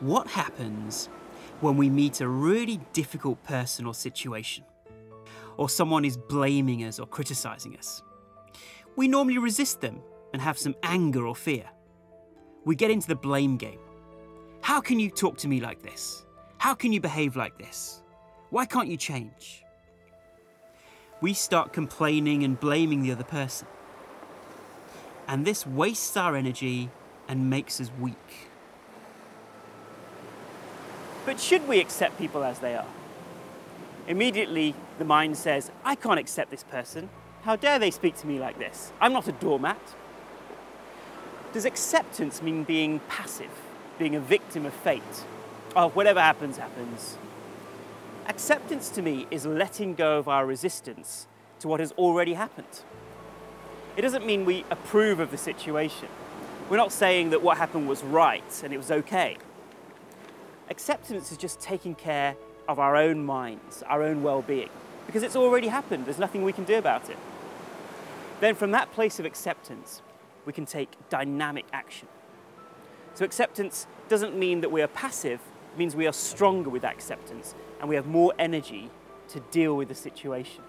What happens when we meet a really difficult person or situation? Or someone is blaming us or criticizing us? We normally resist them and have some anger or fear. We get into the blame game. How can you talk to me like this? How can you behave like this? Why can't you change? We start complaining and blaming the other person. And this wastes our energy and makes us weak. But should we accept people as they are? Immediately, the mind says, I can't accept this person. How dare they speak to me like this? I'm not a doormat. Does acceptance mean being passive, being a victim of fate? Oh, whatever happens, happens. Acceptance to me is letting go of our resistance to what has already happened. It doesn't mean we approve of the situation. We're not saying that what happened was right and it was okay. Acceptance is just taking care of our own minds, our own well being, because it's already happened. There's nothing we can do about it. Then, from that place of acceptance, we can take dynamic action. So, acceptance doesn't mean that we are passive, it means we are stronger with acceptance and we have more energy to deal with the situation.